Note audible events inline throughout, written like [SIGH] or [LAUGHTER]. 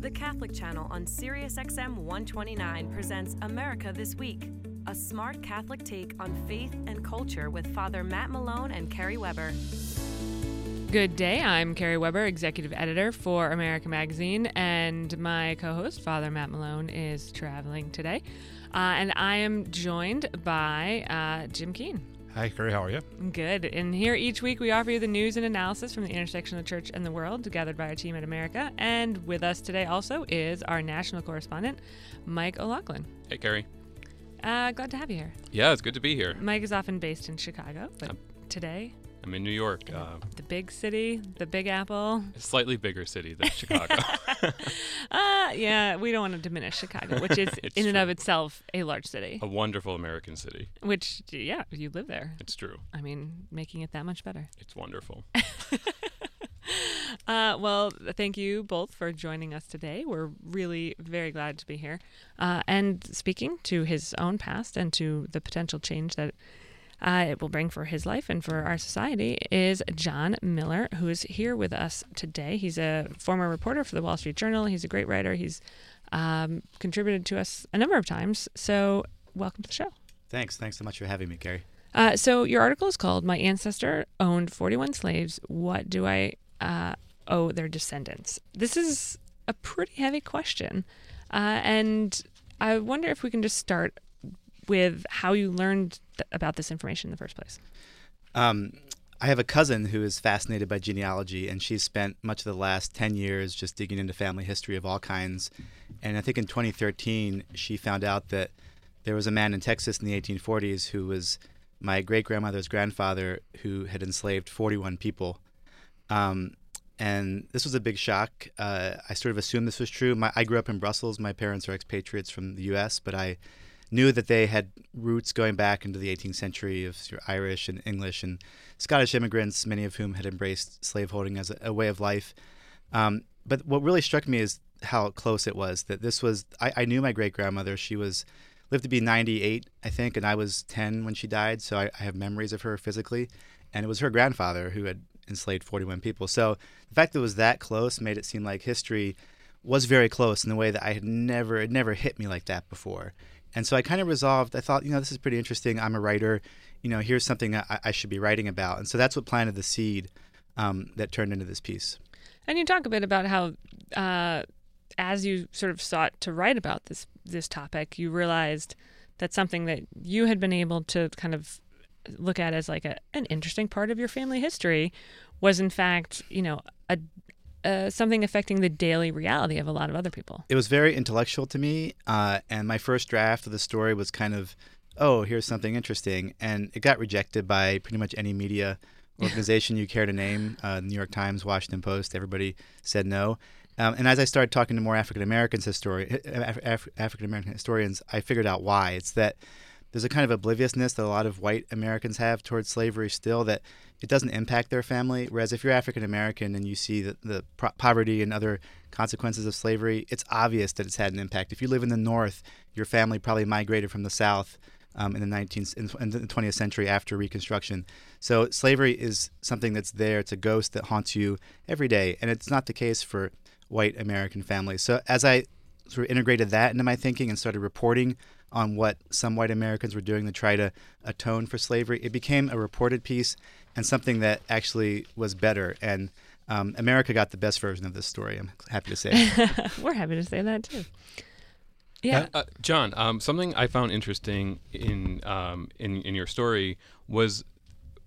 The Catholic Channel on SiriusXM 129 presents America This Week, a smart Catholic take on faith and culture with Father Matt Malone and Kerry Weber. Good day. I'm Kerry Weber, executive editor for America Magazine, and my co host, Father Matt Malone, is traveling today. Uh, and I am joined by uh, Jim Keane. Hi, Kerry. How are you? Good. And here each week we offer you the news and analysis from the intersection of the church and the world, gathered by our team at America. And with us today also is our national correspondent, Mike O'Loughlin. Hey, Kerry. Uh, glad to have you here. Yeah, it's good to be here. Mike is often based in Chicago, but Um, today, I'm in New York, uh, the big city, the Big Apple. slightly bigger city than Chicago. [LAUGHS] Uh, yeah, we don't want to diminish Chicago, which is [LAUGHS] in and of itself a large city. a wonderful American city. Which, yeah, you live there. It's true. I mean, making it that much better. It's wonderful. [LAUGHS] Uh, well, thank you both for joining us today. We're really very glad to be here. Uh, and speaking to his own past and to the potential change that uh, it will bring for his life and for our society is John Miller, who is here with us today. He's a former reporter for the Wall Street Journal. He's a great writer. He's um, contributed to us a number of times. So, welcome to the show. Thanks. Thanks so much for having me, Carrie. Uh, so your article is called "My Ancestor Owned 41 Slaves. What Do I uh, Owe Their Descendants?" This is a pretty heavy question, uh, and I wonder if we can just start with how you learned th- about this information in the first place. Um, I have a cousin who is fascinated by genealogy, and she's spent much of the last 10 years just digging into family history of all kinds. And I think in 2013, she found out that there was a man in Texas in the 1840s who was my great grandmother's grandfather who had enslaved 41 people. Um, and this was a big shock. Uh, I sort of assumed this was true. My, I grew up in Brussels. My parents are expatriates from the U.S., but I knew that they had roots going back into the 18th century of Irish and English and Scottish immigrants, many of whom had embraced slaveholding as a, a way of life. Um, but what really struck me is how close it was. That this was I, I knew my great grandmother. She was lived to be 98, I think, and I was 10 when she died. So I, I have memories of her physically, and it was her grandfather who had enslaved 41 people. So the fact that it was that close made it seem like history was very close in the way that I had never it never hit me like that before. And so I kind of resolved. I thought, you know, this is pretty interesting. I'm a writer. You know, here's something I, I should be writing about. And so that's what planted the seed um, that turned into this piece. And you talk a bit about how, uh, as you sort of sought to write about this this topic, you realized that something that you had been able to kind of look at as like a, an interesting part of your family history was in fact, you know, a uh, something affecting the daily reality of a lot of other people. It was very intellectual to me. Uh, and my first draft of the story was kind of, oh, here's something interesting. And it got rejected by pretty much any media [LAUGHS] organization you care to name uh, New York Times, Washington Post, everybody said no. Um, and as I started talking to more African Americans histori- Af- Af- African American historians, I figured out why. It's that there's a kind of obliviousness that a lot of white Americans have towards slavery still that it doesn't impact their family. Whereas if you're African American and you see the, the pro- poverty and other consequences of slavery, it's obvious that it's had an impact. If you live in the North, your family probably migrated from the South um, in the 19th in, the 20th century after Reconstruction. So slavery is something that's there. It's a ghost that haunts you every day, and it's not the case for white American families. So as I sort of integrated that into my thinking and started reporting on what some white Americans were doing to try to atone for slavery, it became a reported piece and something that actually was better. And um, America got the best version of this story. I'm happy to say. [LAUGHS] We're happy to say that too. Yeah. Uh, John, um, something I found interesting in, um, in in your story was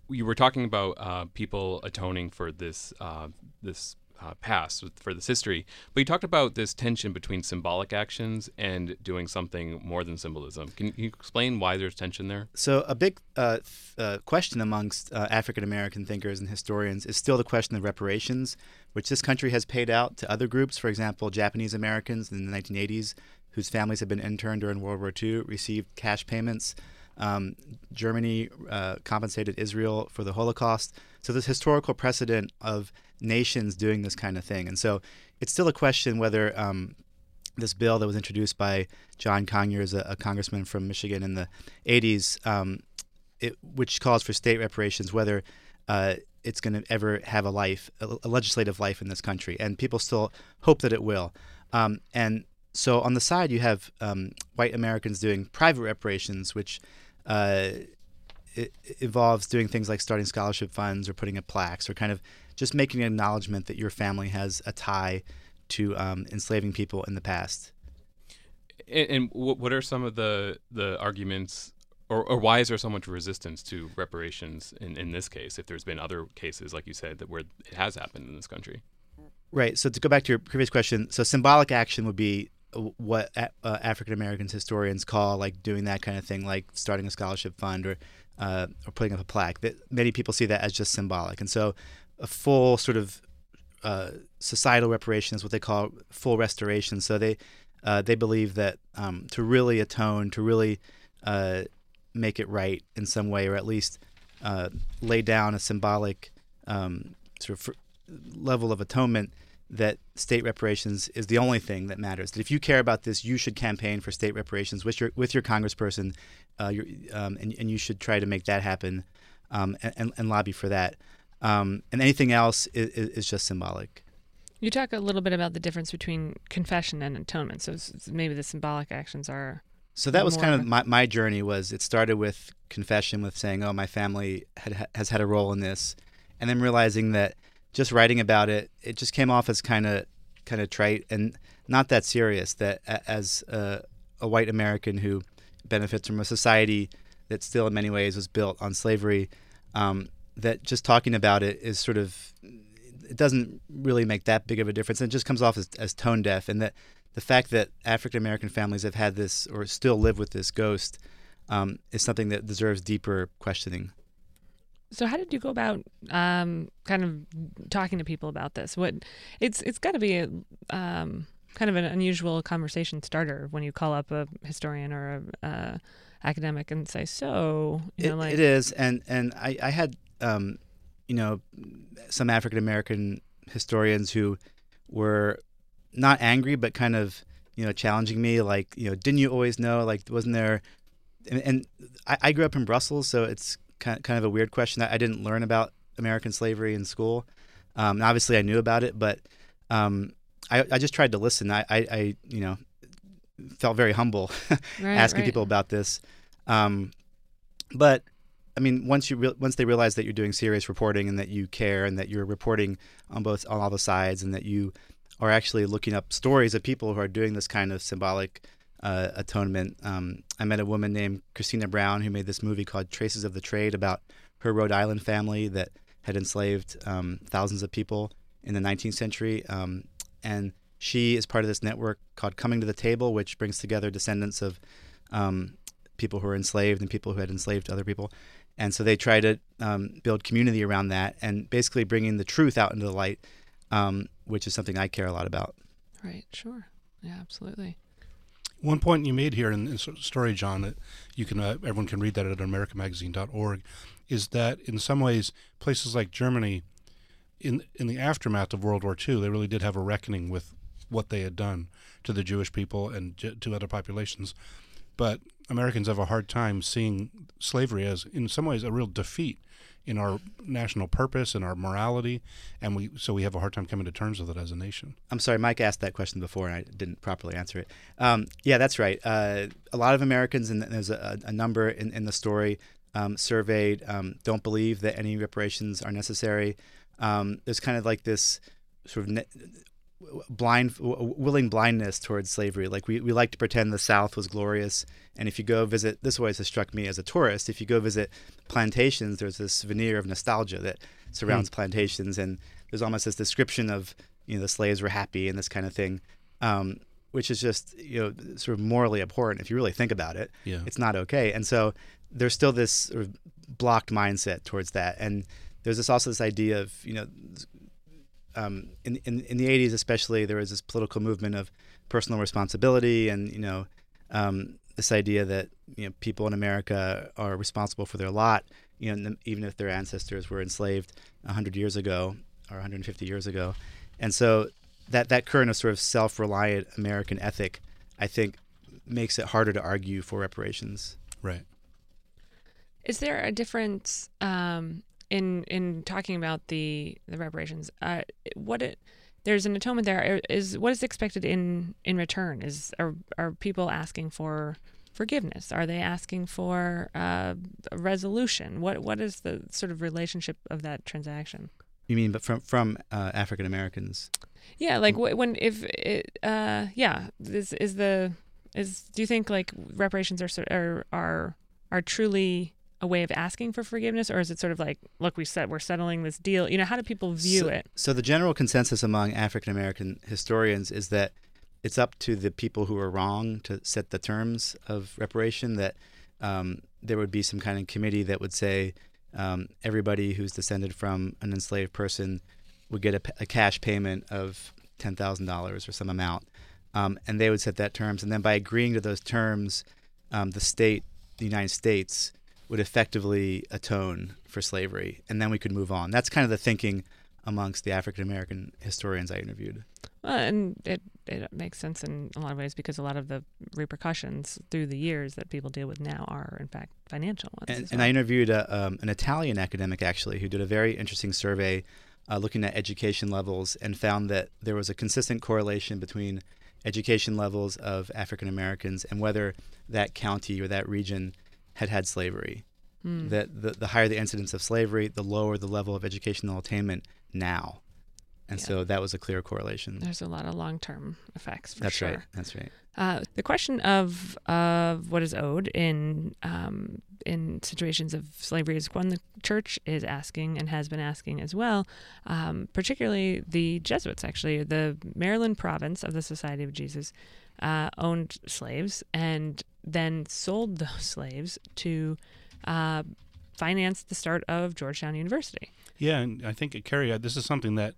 you were talking about uh, people atoning for this uh, this uh, past for this history, but you talked about this tension between symbolic actions and doing something more than symbolism. Can you explain why there's tension there? So, a big uh, th- uh, question amongst uh, African American thinkers and historians is still the question of reparations, which this country has paid out to other groups. For example, Japanese Americans in the 1980s, whose families had been interned during World War II, received cash payments. Um, Germany uh, compensated Israel for the Holocaust. So, there's historical precedent of nations doing this kind of thing. And so, it's still a question whether um, this bill that was introduced by John Conyers, a, a congressman from Michigan in the 80s, um, it, which calls for state reparations, whether uh, it's going to ever have a life, a, a legislative life in this country, and people still hope that it will. Um, and so on the side, you have um, white Americans doing private reparations, which uh, it, involves doing things like starting scholarship funds or putting up plaques or kind of just making an acknowledgement that your family has a tie to um, enslaving people in the past. And, and what are some of the the arguments, or, or why is there so much resistance to reparations in, in this case? If there's been other cases, like you said, that where it has happened in this country. Right. So to go back to your previous question, so symbolic action would be what uh, African Americans historians call like doing that kind of thing, like starting a scholarship fund or uh, or putting up a plaque. That many people see that as just symbolic, and so a full sort of uh, societal reparation is what they call full restoration. So they uh, they believe that um, to really atone, to really uh, make it right in some way, or at least uh, lay down a symbolic um, sort of level of atonement that state reparations is the only thing that matters. That if you care about this, you should campaign for state reparations with your with your congressperson, uh, your, um, and and you should try to make that happen, um, and, and, lobby for that. Um, and anything else is, is, just symbolic. You talk a little bit about the difference between confession and atonement. So maybe the symbolic actions are. So that was kind of my, my journey. Was it started with confession, with saying, "Oh, my family had, has had a role in this," and then realizing that just writing about it, it just came off as kind of kind of trite and not that serious. That as a, a white American who benefits from a society that still in many ways was built on slavery, um, that just talking about it is sort of it doesn't really make that big of a difference. It just comes off as, as tone deaf, and that the fact that African American families have had this or still live with this ghost um, is something that deserves deeper questioning. So how did you go about um, kind of talking to people about this? What it's it's got to be a, um, kind of an unusual conversation starter when you call up a historian or a uh, academic and say, "So, you know, it, like it is." And and I, I had um, you know some African American historians who were not angry but kind of you know challenging me, like you know, didn't you always know? Like, wasn't there? And, and I, I grew up in Brussels, so it's kind kind of a weird question. I, I didn't learn about American slavery in school. Um, obviously, I knew about it, but um, I, I just tried to listen. I, I, I you know, felt very humble [LAUGHS] right, asking right. people about this. Um, but I mean, once you re- once they realize that you're doing serious reporting and that you care and that you're reporting on both on all the sides and that you are actually looking up stories of people who are doing this kind of symbolic uh, atonement. Um, I met a woman named Christina Browne who made this movie called Traces of the Trade about her Rhode Island family that had enslaved um, thousands of people in the 19th century. Um, and she is part of this network called Coming to the Table, which brings together descendants of um, people who were enslaved and people who had enslaved other people. And so they try to um, build community around that and basically bringing the truth out into the light, um, which is something I care a lot about. Right, sure. Yeah, absolutely. One point you made here in the story, John, that you can uh, everyone can read that at AmericaMagazine.org, is that in some ways places like Germany, in in the aftermath of World War II, they really did have a reckoning with what they had done to the Jewish people and to other populations, but Americans have a hard time seeing slavery as, in some ways, a real defeat in our national purpose and our morality, and we so we have a hard time coming to terms with it as a nation. I'm sorry, Mike asked that question before, and I didn't properly answer it. Um, yeah, that's right. Uh, a lot of Americans, and there's a, a number in, in the story um, surveyed, um, don't believe that any reparations are necessary. Um, there's kind of like this sort of ne- blind, willing blindness towards slavery. Like we, we like to pretend the South was glorious and if you go visit, this always has struck me as a tourist. If you go visit plantations, there's this veneer of nostalgia that surrounds mm. plantations, and there's almost this description of you know the slaves were happy and this kind of thing, um, which is just you know sort of morally abhorrent if you really think about it. Yeah. it's not okay, and so there's still this sort of blocked mindset towards that, and there's this also this idea of you know. Um, in, in in the 80s, especially, there was this political movement of personal responsibility, and you know, um, this idea that you know people in America are responsible for their lot, you know, even if their ancestors were enslaved 100 years ago or 150 years ago, and so that that current of sort of self-reliant American ethic, I think, makes it harder to argue for reparations. Right. Is there a difference um, in in talking about the the reparations, uh, what it there's an atonement there. Is what is expected in in return? Is are are people asking for forgiveness? Are they asking for uh, a resolution? What what is the sort of relationship of that transaction? You mean but from from uh, african americans? Yeah like when if it, uh yeah is is the is do you think like reparations are are are are truly a way of asking for forgiveness or is it sort of like look we said we're settling this deal? You know how do people view so, it? so the general consensus among african american historians is that it's up to the people who are wrong to set the terms of reparation that um, there would be some kind of committee that would say um, everybody who's descended from an enslaved person would get a, a cash payment of $10000 or some amount. Um, and they would set that terms. And then by agreeing to those terms um, the state the united states would effectively atone for slavery, and then we could move on. That's kind of the thinking amongst the African American historians I interviewed. Well, and it it makes sense in a lot of ways because a lot of the repercussions through the years that people deal with now are in fact financial ones. And, well. and I interviewed a, um, an Italian academic actually who did a very interesting survey uh, looking at education levels and found that there was a consistent correlation between education levels of African Americans and whether that county or that region had had slavery. Mm. That the, the higher the incidence of slavery, the lower the level of educational attainment now. And yeah. so that was a clear correlation. There's a lot of long term effects for That's sure. right. That's right. Uh, the question of of what is owed in um, in situations of slavery is one the church is asking and has been asking as well. Um, particularly the Jesuits, actually, the Maryland province of the Society of Jesus uh, owned slaves and then sold those [LAUGHS] slaves to uh, finance the start of Georgetown University. Yeah, and I think, Kerry, uh, this is something that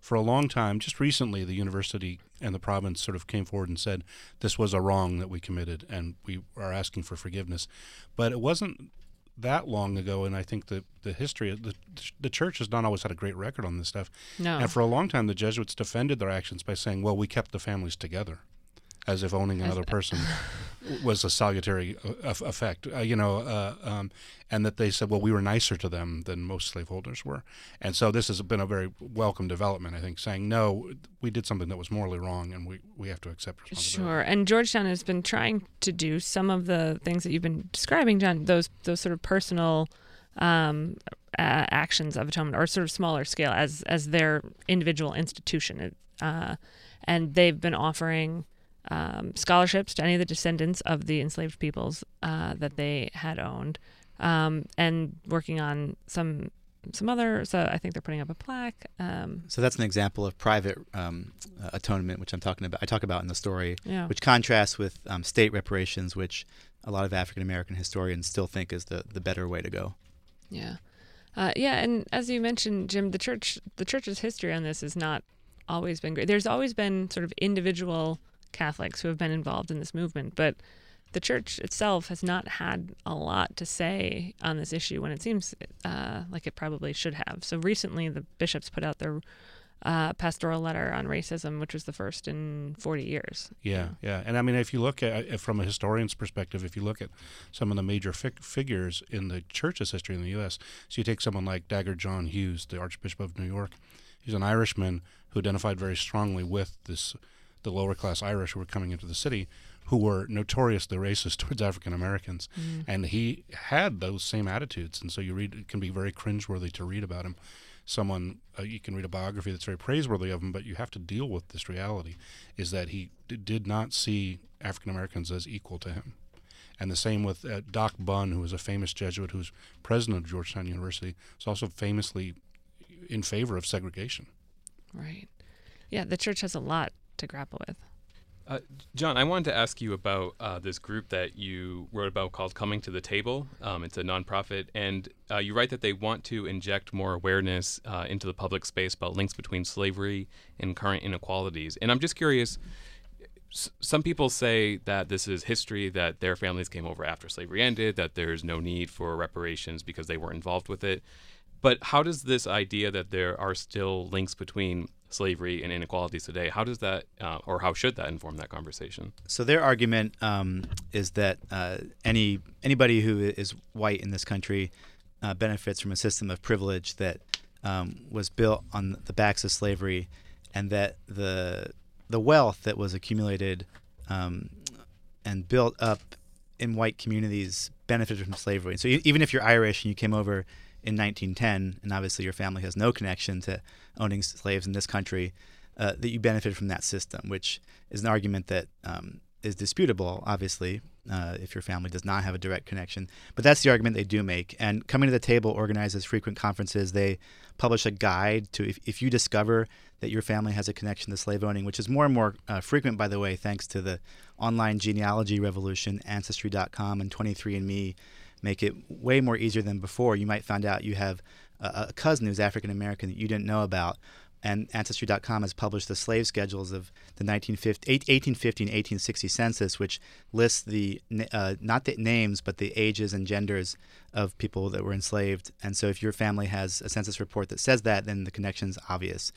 for a long time, just recently, the university and the province sort of came forward and said this was a wrong that we committed and we are asking for forgiveness. But it wasn't that long ago, and I think that the history, the, the church has not always had a great record on this stuff. No. And for a long time, the Jesuits defended their actions by saying, well, we kept the families together as if owning another person [LAUGHS] was a salutary uh, effect, uh, you know, uh, um, and that they said, well, we were nicer to them than most slaveholders were. And so this has been a very welcome development, I think, saying, no, we did something that was morally wrong and we, we have to accept responsibility. Sure. And Georgetown has been trying to do some of the things that you've been describing, John, those, those sort of personal um, uh, actions of atonement or sort of smaller scale as, as their individual institution. Uh, and they've been offering um, scholarships to any of the descendants of the enslaved peoples uh, that they had owned, um, and working on some some other. So I think they're putting up a plaque. Um, so that's an example of private um, uh, atonement, which I'm talking about. I talk about in the story, yeah. which contrasts with um, state reparations, which a lot of African American historians still think is the the better way to go. Yeah. Uh, yeah, and as you mentioned, Jim, the church, the church's history on this has not always been great. There's always been sort of individual Catholics who have been involved in this movement, but the church itself has not had a lot to say on this issue when it seems uh, like it probably should have. So recently, the bishops put out their uh, pastoral letter on racism, which was the first in 40 years. Yeah, yeah. And I mean, if you look at from a historian's perspective, if you look at some of the major figures in the church's history in the U.S., so you take someone like Dagger John Hughes, the Archbishop of New York, he's an Irishman who identified very strongly with this the lower class Irish who were coming into the city, who were notoriously racist [LAUGHS] towards African Americans, mm. and he had those same attitudes. And so you read it can be very cringeworthy to read about him. Someone uh, you can read a biography that's very praiseworthy of him, but you have to deal with this reality: is that he d- did not see African Americans as equal to him. And the same with uh, Doc Bunn, who was a famous Jesuit who's president of Georgetown University, is also famously in favor of segregation. Right. Yeah, the church has a lot to grapple with. Uh, John, I wanted to ask you about uh, this group that you wrote about called Coming to the Table. Um, it's a nonprofit, and uh, you write that they want to inject more awareness uh, into the public space about links between slavery and current inequalities. And I'm just curious. S- some people say that this is history, that their families came over after slavery ended, that there's no need for reparations because they weren't involved with it. But how does this idea that there are still links between slavery and inequalities today. How does that, uh, or how should that inform that conversation? So their argument um, is that uh, any anybody who is white in this country uh, benefits from a system of privilege that um, was built on the backs of slavery, and that the the wealth that was accumulated um, and built up in white communities benefited from slavery. So even if you're Irish and you came over in 1910, and obviously your family has no connection to owning slaves in this country, uh, that you benefited from that system, which is an argument that um, is disputable, obviously, uh, if your family does not have a direct connection. But that's the argument they do make. And Coming to the Table organizes frequent conferences. They publish a guide to if, if you discover that your family has a connection to slave owning, which is more and more uh, frequent, by the way, thanks to the online genealogy revolution, Ancestry.com and 23andMe make it way more easier than before. You might find out you have a, a cousin who's African American that you didn't know about and Ancestry.com has published the slave schedules of the 1850 and 1860 census, which lists the uh, not the names but the ages and genders of people that were enslaved. And so, if your family has a census report that says that, then the connection's obvious.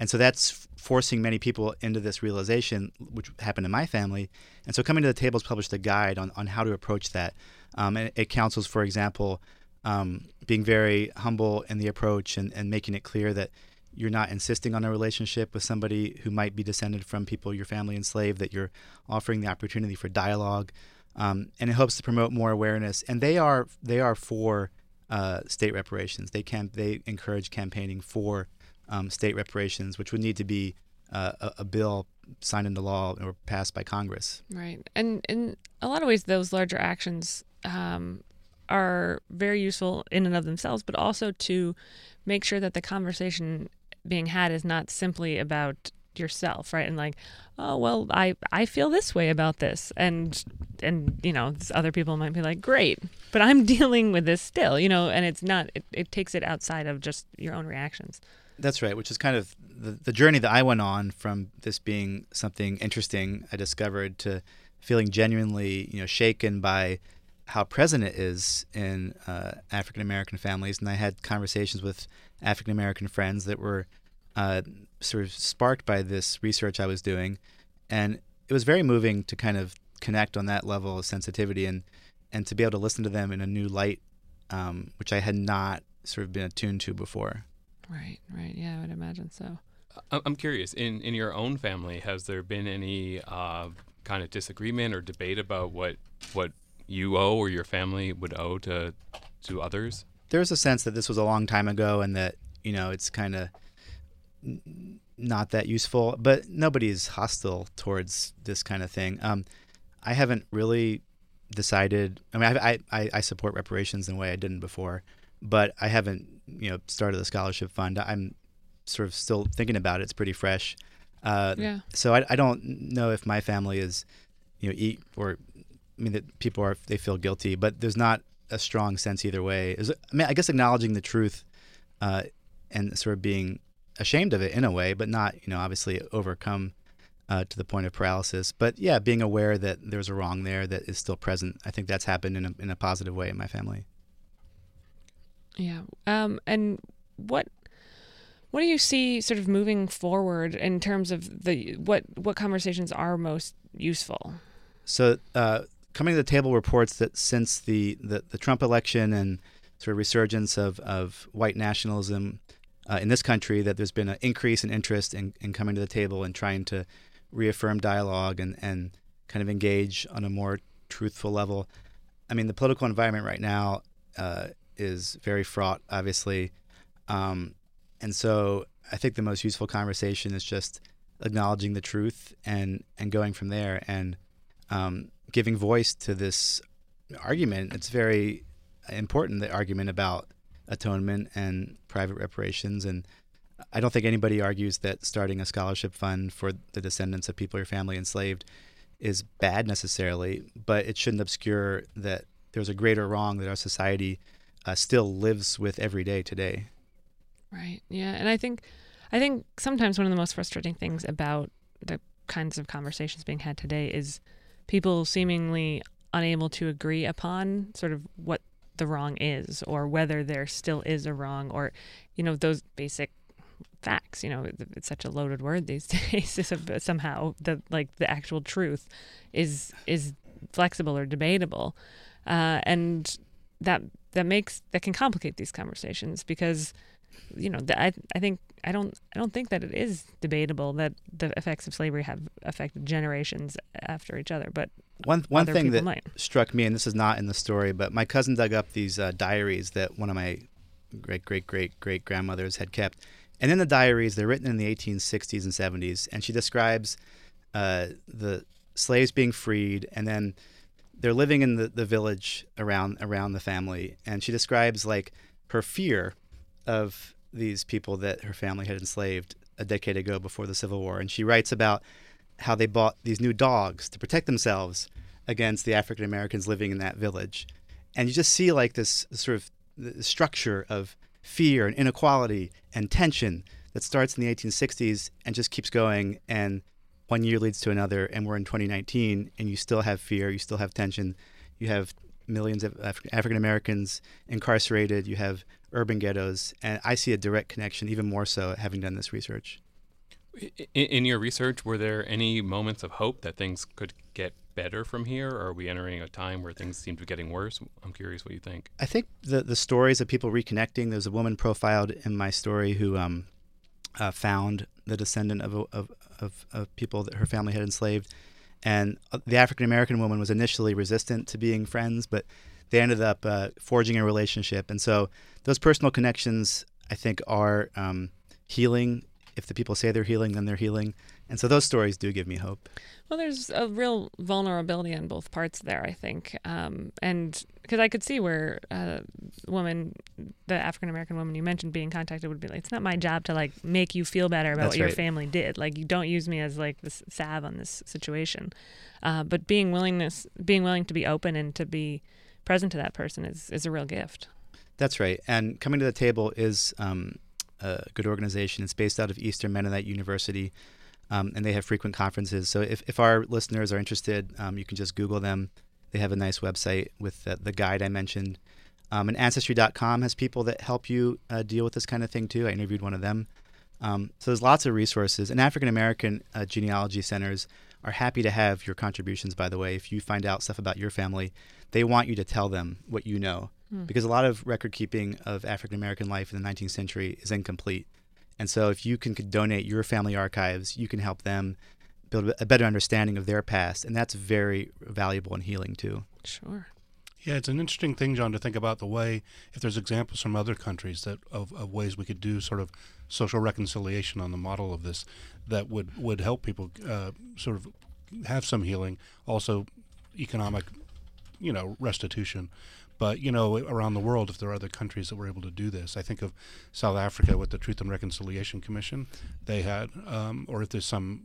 And so that's forcing many people into this realization, which happened in my family. And so, Coming to the Table has published a guide on, on how to approach that. Um, and it counsels, for example, um, being very humble in the approach and, and making it clear that you're not insisting on a relationship with somebody who might be descended from people your family enslaved, that you're offering the opportunity for dialogue. Um, and it hopes to promote more awareness. And they are they are for uh, state reparations. They can they encourage campaigning for um, state reparations, which would need to be uh, a, a, bill signed into law or passed by Congress. Right, and in a lot of ways, those larger actions um, are very useful in and of themselves, but also to make sure that the conversation being had is not simply about yourself right? And like oh well i i feel this way about this. And and you know other people might be like great but i'm [LAUGHS] dealing with this still you know? And it's not it, it takes it outside of just your own reactions that's right which is kind of the, the journey that i went on from this being something interesting i discovered to feeling genuinely you know shaken by how present it is in uh, african american families and i had conversations with african american friends that were uh, sort of sparked by this research I was doing, and it was very moving to kind of connect on that level of sensitivity and and to be able to listen to them in a new light, um, which I had not sort of been attuned to before. Right, right, yeah, I would imagine so. I'm curious. In in your own family, has there been any uh, kind of disagreement or debate about what what you owe or your family would owe to to others? There's a sense that this was a long time ago, and that you know it's kind of not that useful, but nobody's hostile towards this kind of thing. Um, I haven't really decided. I mean, I, I, I support reparations in a way I didn't before, but I haven't you know started the scholarship fund. I'm sort of still thinking about it. It's pretty fresh. Uh, yeah. So I, I don't know if my family is you know eat or I mean that people are they feel guilty, but there's not a strong sense either way. I mean, I guess acknowledging the truth uh, and sort of being ashamed of it in a way, but not, you know, obviously overcome uh, to the point of paralysis. But yeah, being aware that there's a wrong there that is still present. I think that's happened in a, in a positive way in my family. Yeah. Um, and what what do you see sort of moving forward in terms of the what what conversations are most useful? So, uh, coming to the table reports that since the, the, the Trump election and sort of resurgence of, of white nationalism, uh, in this country that there's been an increase in interest in, in coming to the table and trying to reaffirm dialogue and, and kind of engage on a more truthful level. I mean, the political environment right now uh, is very fraught, obviously. Um, and so I think the most useful conversation is just acknowledging the truth and, and going from there and um, giving voice to this argument. It's very important, the argument about atonement and private reparations. And I don't think anybody argues that starting a scholarship fund for the descendants of people your family enslaved is bad necessarily, but it shouldn't obscure that there's a greater wrong that our society uh, still lives with every day today. Right. Yeah, and I think I think sometimes one of the most frustrating things about the kinds of conversations being had today is people seemingly unable to agree upon sort of what the wrong is or whether there still is a wrong or you know those basic facts you know it's such a loaded word these [LAUGHS] days somehow the like the actual truth is is flexible or debatable uh, and that that makes that can complicate these conversations because you know the, I I think I don't I don't think that it is debatable that the effects of slavery have affected generations after each other, but One one thing that might. struck me, and this is not in the story, but my cousin dug up these uh, diaries that one of my great great great great grandmothers had kept, and in the diaries they're written in the 1860s and 70s, and she describes uh, the slaves being freed, and then they're living in the, the village around around the family, and she describes like her fear of these people that her family had enslaved a decade ago before the Civil War, and she writes about how they bought these new dogs to protect themselves against the African Americans living in that village. And you just see like this sort of structure of fear and inequality and tension that starts in the 1860s and just keeps going. And one year leads to another, and we're in 2019, and you still have fear, you still have tension, you have millions of Af- African Americans incarcerated, you have urban ghettos, and I see a direct connection, even more so having done this research. In, in your research, were there any moments of hope that things could get better from here? Or are we entering a time where things seem to be getting worse? I'm curious what you think. I think the the stories of people reconnecting. There's a woman profiled in my story who um, uh, found the descendant of, of of of people that her family had enslaved, and uh, the African American woman was initially resistant to being friends, but they ended up uh, forging a relationship. And so those personal connections, I think, are um, healing. If the people say they're healing, then they're healing. And so those stories do give me hope. Well, there's a real vulnerability on both parts there, I think, um, and because I could see where uh, the woman, the African American woman you mentioned, being contacted would be like, "It's not my job to like make you feel better about That's what your family did. Like, you don't use me as like this salve on this situation." Uh, but being willingness, being willing to be open and to be present to that person is is a real gift. That's right. And Coming to the Table is um, a good organization. It's based out of Eastern Mennonite University, um, and they have frequent conferences. So if, if our listeners are interested, um, you can just Google them. They have a nice website with the, the guide I mentioned. Um, and Ancestry.com has people that help you uh, deal with this kind of thing too. I interviewed one of them. Um, so there's lots of resources. And African American uh, genealogy centers are happy to have your contributions, by the way. If you find out stuff about your family, they want you to tell them what you know because a lot of record keeping of African American life in the 19th century is incomplete. And so if you can donate your family archives, you can help them build a better understanding of their past. And that's very valuable and healing too. Sure. Yeah, it's an interesting thing, John, to think about the way, if there's examples from other countries that of, of ways we could do sort of social reconciliation on the model of this that would, would help people uh, sort of have some healing, also economic, you know, restitution. But, you know, around the world, if there are other countries that were able to do this, I think of South Africa with the Truth and Reconciliation Commission they had, um, or if there's some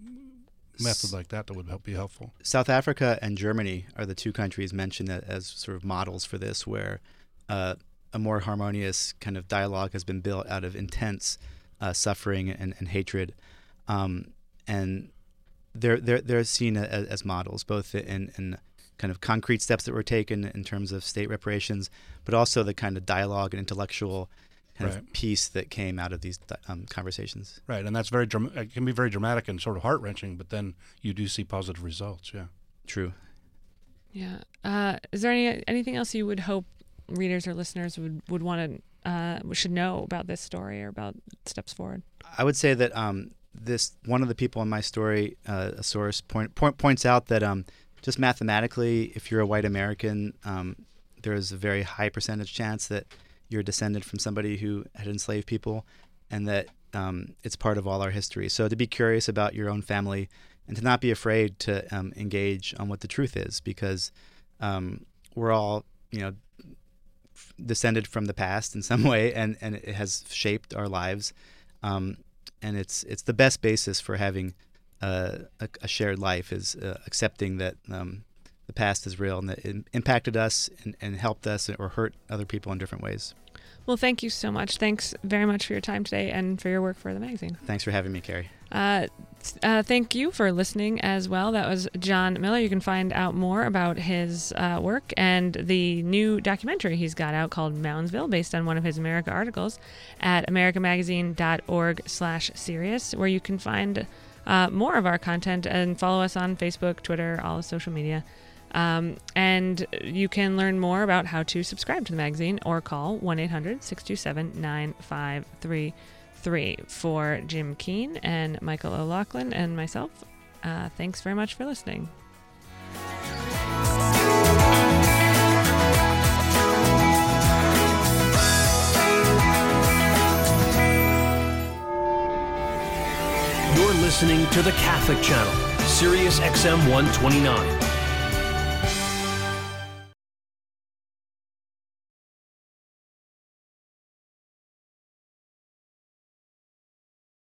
method like that that would help be helpful. South Africa and Germany are the two countries mentioned as sort of models for this, where uh, a more harmonious kind of dialogue has been built out of intense uh, suffering and, and hatred, um, and they're they're they're seen as, as models, both in, in kind of concrete steps that were taken in terms of state reparations, but also the kind of dialogue and intellectual kind Right. of peace that came out of these um, conversations. Right, and that's very dram- it can be very dramatic and sort of heart wrenching, but then you do see positive results. Yeah. True. Yeah. Uh, is there any anything else you would hope readers or listeners would would want to uh, should know about this story or about steps forward? I would say that um, this one of the people in my story, uh, a source, point, point, points out that um, just mathematically, if you're a white American, um, there is a very high percentage chance that you're descended from somebody who had enslaved people, and that um, it's part of all our history. So to be curious about your own family and to not be afraid to um, engage on what the truth is, because um, we're all, you know, descended from the past in some [LAUGHS] way, and, and it has shaped our lives. Um, and it's it's the best basis for having uh, a, a shared life is uh, accepting that um, the past is real and that it impacted us and, and helped us or hurt other people in different ways. Well, thank you so much. Thanks very much for your time today and for your work for the magazine. Thanks for having me, Kerry. Uh, uh, thank you for listening as well. That was John Miller. You can find out more about his uh, work and the new documentary he's got out called Moundsville, based on one of his America articles, at americamagazine.org/sirius, where you can find uh, more of our content and follow us on Facebook, Twitter, all the social media. Um, and you can learn more about how to subscribe to the magazine or call 1 800 627 9533. For Jim Keane and Michael O'Loughlin and myself, uh, thanks very much for listening. Listening to the Catholic Channel, Sirius XM 129.